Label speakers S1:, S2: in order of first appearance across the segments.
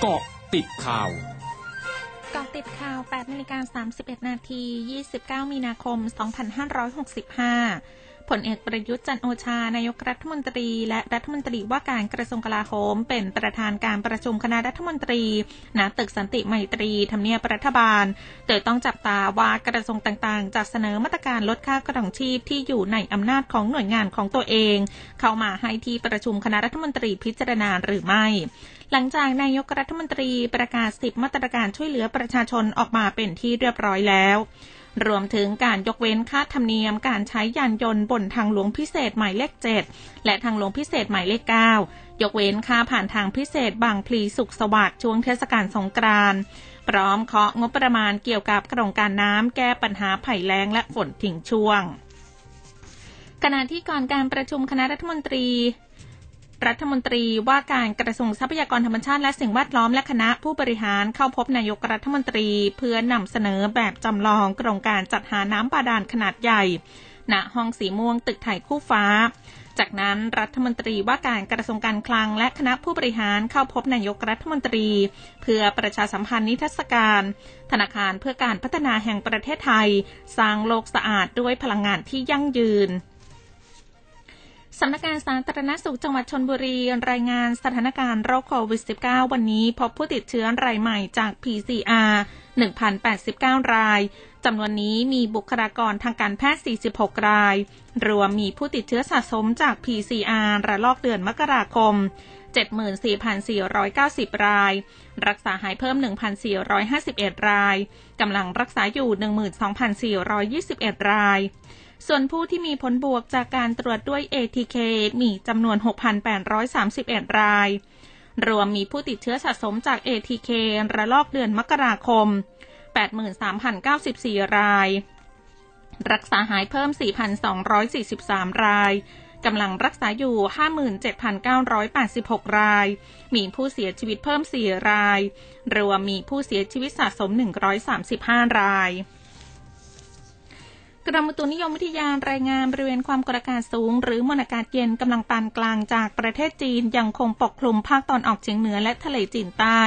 S1: เกาะติดข่าว
S2: เกาะติดข่าว8นาฬิกา31 นาที 29 มีนาคม 2565 ผลเอกประยุทธ์จันโอชา นายกรัฐมนตรี และรัฐมนตรีว่าการกระทรวงกลาโหม เป็นประธานการประชุมคณะรัฐมนตรี ณ ตึกสันติไมตรีทำเนียบรัฐบาล โดยต้องจับตาว่ากระทรวงต่างๆ จะเสนอมาตรการลดค่ากระดองชีพที่อยู่ในอำนาจของหน่วยงานของตัวเอง เข้ามาให้ที่ประชุมคณะรัฐมนตรีพิจารณาหรือไม่ หลังจากนายกรัฐมนตรีประกาศสิบมาตรการช่วยเหลือประชาชนออกมาเป็นที่เรียบร้อยแล้วรวมถึงการยกเว้นค่าธรรมเนียมการใช้ยานยนต์บนทางหลวงพิเศษหมายเลข 7 และทางหลวงพิเศษหมายเลข 9 ยกเว้นค่าผ่านทางพิเศษบางพลีสุขสวัสดิ์ช่วงเทศกาลสงกรานต์พร้อมเคาะงบประมาณเกี่ยวกับโครงการน้ำแก้ปัญหาภัยแล้งและฝนทิ้งช่วงขณะที่ก่อนการประชุมคณะรัฐมนตรี รัฐมนตรีว่าการกระทรวงทรัพยากรธรรมชาติและสิ่งแวดล้อมและคณะผู้บริหารเข้าพบนายกรัฐมนตรี เพื่อนำเสนอแบบจำลองโครงการจัดหาน้ำบาดาลขนาดใหญ่ณห้องสีม่วงตึกไทยคู่ฟ้า จากนั้นรัฐมนตรีว่าการกระทรวงการคลังและคณะผู้บริหารเข้าพบนายกรัฐมนตรี เพื่อประชาสัมพันธ์นิทรรศการ ธนาคารเพื่อการพัฒนาแห่งประเทศไทย สร้างโลกสะอาดด้วยพลังงานที่ยั่งยืน สำนักงานสาธารณสุขจังหวัดชนบุรี รายงานสถานการณ์โรคโควิด -19 วันนี้พบผู้ติดเชื้อรายใหม่จาก PCR 1,089 ราย จำนวนนี้มีบุคลากรทางการแพทย์ 46 ราย รวมมีผู้ติดเชื้อสะสมจาก PCR ระลอกเดือนมกราคม 74,490 ราย รักษาหายเพิ่ม 1,451 ราย กำลังรักษาอยู่ 12,421 ราย ส่วนผู้ที่มีผลบวกจากการตรวจด้วย ATK มีจำนวน 6,831 ราย รวมมีผู้ติดเชื้อสะสมจาก ATK ระลอกเดือนมกราคม 83,094 ราย รักษาหายเพิ่ม 4,243 ราย กำลังรักษาอยู่ 57,986 ราย มีผู้เสียชีวิตเพิ่ม 4 ราย รวมมีผู้เสียชีวิตสะสม 135 รายกรมอุตุนิยมวิทยารายงานบริเวณความกดอากาศสูง หรือมวลอากาศเย็นกำลังปานกลางจากประเทศจีนยังคงปกคลุมภาคตอนออกเฉียงเหนือและทะเลจีนใต้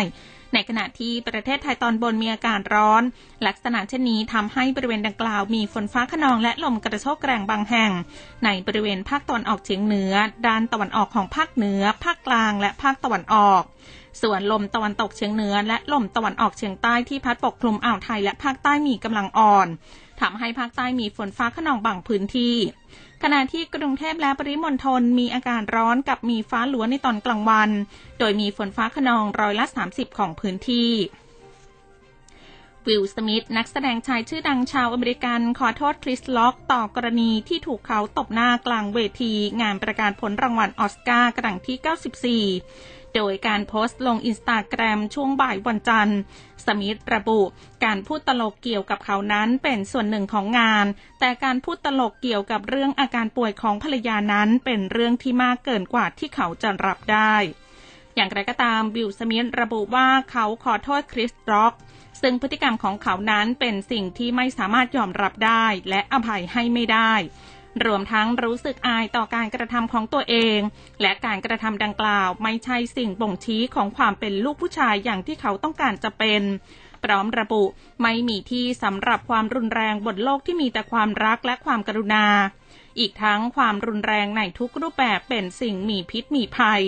S2: ในขณะที่ประเทศไทยตอนบนมีอากาศร้อน ลักษณะเช่นนี้ทำให้บริเวณดังกล่าวมีฝนฟ้าขนองและลมกระโชกแรงบางแห่ง ในบริเวณภาคตอนออกเฉียงเหนือ ด้านตะวันออกของภาคเหนือ ภาคกลาง และภาคตะวันออกส่วนลมตะวันตกเฉียงเหนือและลมตะวันออกเฉียงใต้ที่พัดปกคลุมอ่าวไทยและภาคใต้มีกำลังอ่อน ทำให้ภาคใต้มีฝนฟ้าขนองบางพื้นที่ ขณะที่กรุงเทพและปริมณฑลมีอากาศร้อนกับมีฟ้าหลวในตอนกลางวัน โดยมีฝนฟ้าขนองร้อยละ 30 ของพื้นที่วิลสมิธนักแสดงชายชื่อดังชาวอเมริกันขอโทษคริสล็อกต่อกรณีที่ถูกเขาตบหน้ากลางเวที งานประกาศผลรางวัลออสการ์กรั้งที่ 94 โดยการโพสต์ลงอินสตาแกรมช่วงบ่ายวันจันทร์ สมิธระบุ การพูดตลกเกี่ยวกับเขานั้นเป็นส่วนหนึ่งของงาน แต่การพูดตลกเกี่ยวกับเรื่องอาการป่วยของภรรยานั้นเป็นเรื่องที่มากเกินกว่าที่เขาจะรับได้ อย่างไรก็ตามบิลสมิธระบุว่าเขาขอโทษคริสร็อกซึ่งพฤติกรรมของเขานั้นเป็นสิ่งที่ไม่สามารถยอมรับได้และอภัยให้ไม่ได้ รวมทั้งรู้สึกอายต่อการกระทำของตัวเอง และการกระทำดังกล่าวไม่ใช่สิ่งบ่งชี้ของความเป็นลูกผู้ชายอย่างที่เขาต้องการจะเป็นพร้อมระบุไม่มีที่สำหรับความรุนแรงบนโลกที่มีแต่ความรักและความกรุณา อีกทั้งความรุนแรงในทุกรูปแบบเป็นสิ่งมีพิษมีภัย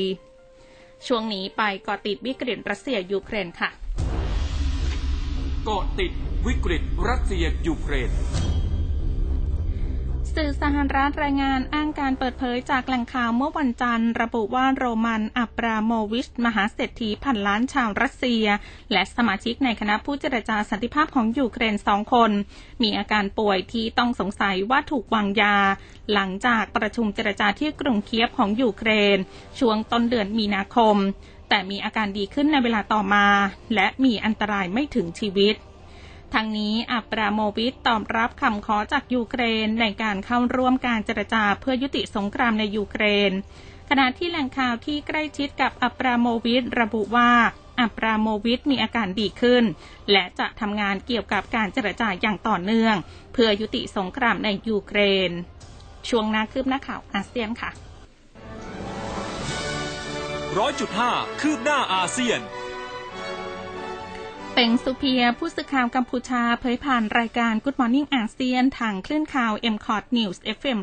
S2: ช่วงนี้ไปเกาะติดวิกฤตรัสเซียยูเครนค่ะ
S1: เกาะติดวิกฤตรัสเซียยูเครน
S2: สื่อสหรัฐรายงานอ้างการเปิดเผยจากแหล่งข่าวเมื่อวันจันทร์ ระบุว่าโรมันอับราโมวิช มหาเศรษฐีพันล้านชาวรัสเซีย และสมาชิกในคณะผู้เจรจาสันติภาพของยูเครนสองคน มีอาการป่วยที่ต้องสงสัยว่าถูกวางยา หลังจากประชุมเจรจาที่กรุงเคียฟของยูเครน ช่วงต้นเดือนมีนาคม แต่มีอาการดีขึ้นในเวลาต่อมา และมีอันตรายไม่ถึงชีวิต ทั้งนี้อับราโมวิชตอบรับคำขอจากยูเครนในการเข้าร่วมการเจรจาเพื่อยุติสงครามในยูเครน ขณะที่แหล่งข่าวที่ใกล้ชิดกับอับราโมวิชระบุว่าอับราโมวิชมีอาการดีขึ้น และจะทำงานเกี่ยวกับการเจรจาอย่างต่อเนื่อง เพื่อยุติสงครามในยูเครน ช่วงหน้าคืบหน้าข่าวอาเซียนค่ะ
S1: ร้อยจุดห้าคืบหน้าอาเซียน
S2: เป่งสุเพียผู้สื่อข่าวกัมพูชาเผยผ่านรายการ Good Morning อาเซียนทางคลื่นข่าว m c o t News FM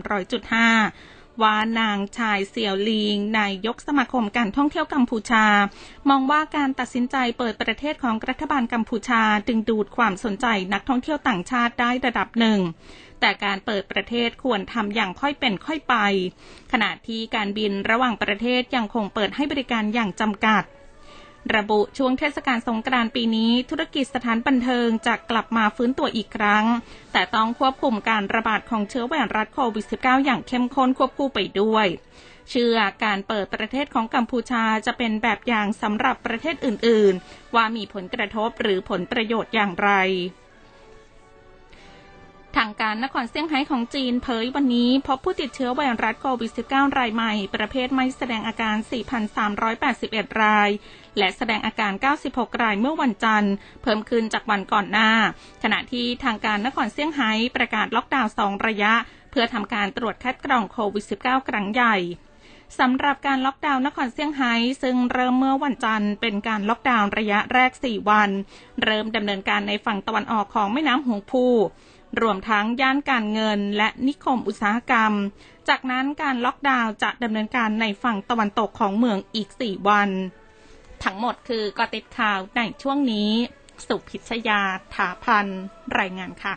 S2: 100.5 ว่านางชายเสี่ยวลีงนายยกสมาคมการท่องเที่ยวกัมพูชา มองว่าการตัดสินใจเปิดประเทศของรัฐบาลกัมพูชาดึงดูดความสนใจนักท่องเที่ยวต่างชาติได้ระดับหนึ่งแต่การเปิดประเทศควรทำอย่างค่อยเป็นค่อยไป ขณะที่การบินระหว่างประเทศยังคงเปิดให้บริการอย่างจำกัด ระบุช่วงเทศกาลสงกรานต์ปีนี้ธุรกิจสถานบันเทิงจะกลับมาฟื้นตัวอีกครั้ง แต่ต้องควบคุมการระบาดของเชื้อไวรัสโควิด -19 อย่างเข้มข้นควบคู่ไปด้วย เชื่อการเปิดประเทศของกัมพูชาจะเป็นแบบอย่างสำหรับประเทศอื่น ๆ ว่ามีผลกระทบหรือผลประโยชน์อย่างไร ทางการนครเซี่ยงไฮ้ของจีนเผยวันนี้พบผู้ติดเชื้อไวรัสโควิด -19 รายใหม่ ประเภทไม่แสดงอาการ 4,381 ราย และแสดงอาการ 96 รายเมื่อวันจันทร์ เพิ่มขึ้นจากวันก่อนหน้า ขณะที่ทางการนครเซี่ยงไฮ้ประกาศล็อกดาวน์ 2 ระยะ เพื่อทำการตรวจคัดกรองโควิด -19 ครั้งใหญ่สำหรับการล็อกดาวน์นครเซี่ยงไฮ้ซึ่งเริ่มเมื่อวันจันทร์เป็นการล็อกดาวน์ระยะแรก 4 วัน เริ่มดำเนินการในฝั่งตะวันออกของแม่น้ำหงพู รวมทั้งย่านการเงินและนิคมอุตสาหกรรม จากนั้นการล็อกดาวน์จะดำเนินการในฝั่งตะวันตกของเมืองอีก 4 วัน ทั้งหมดคือกอติดข่าวในช่วงนี้ สุพิชยาถาพันรายงานค่ะ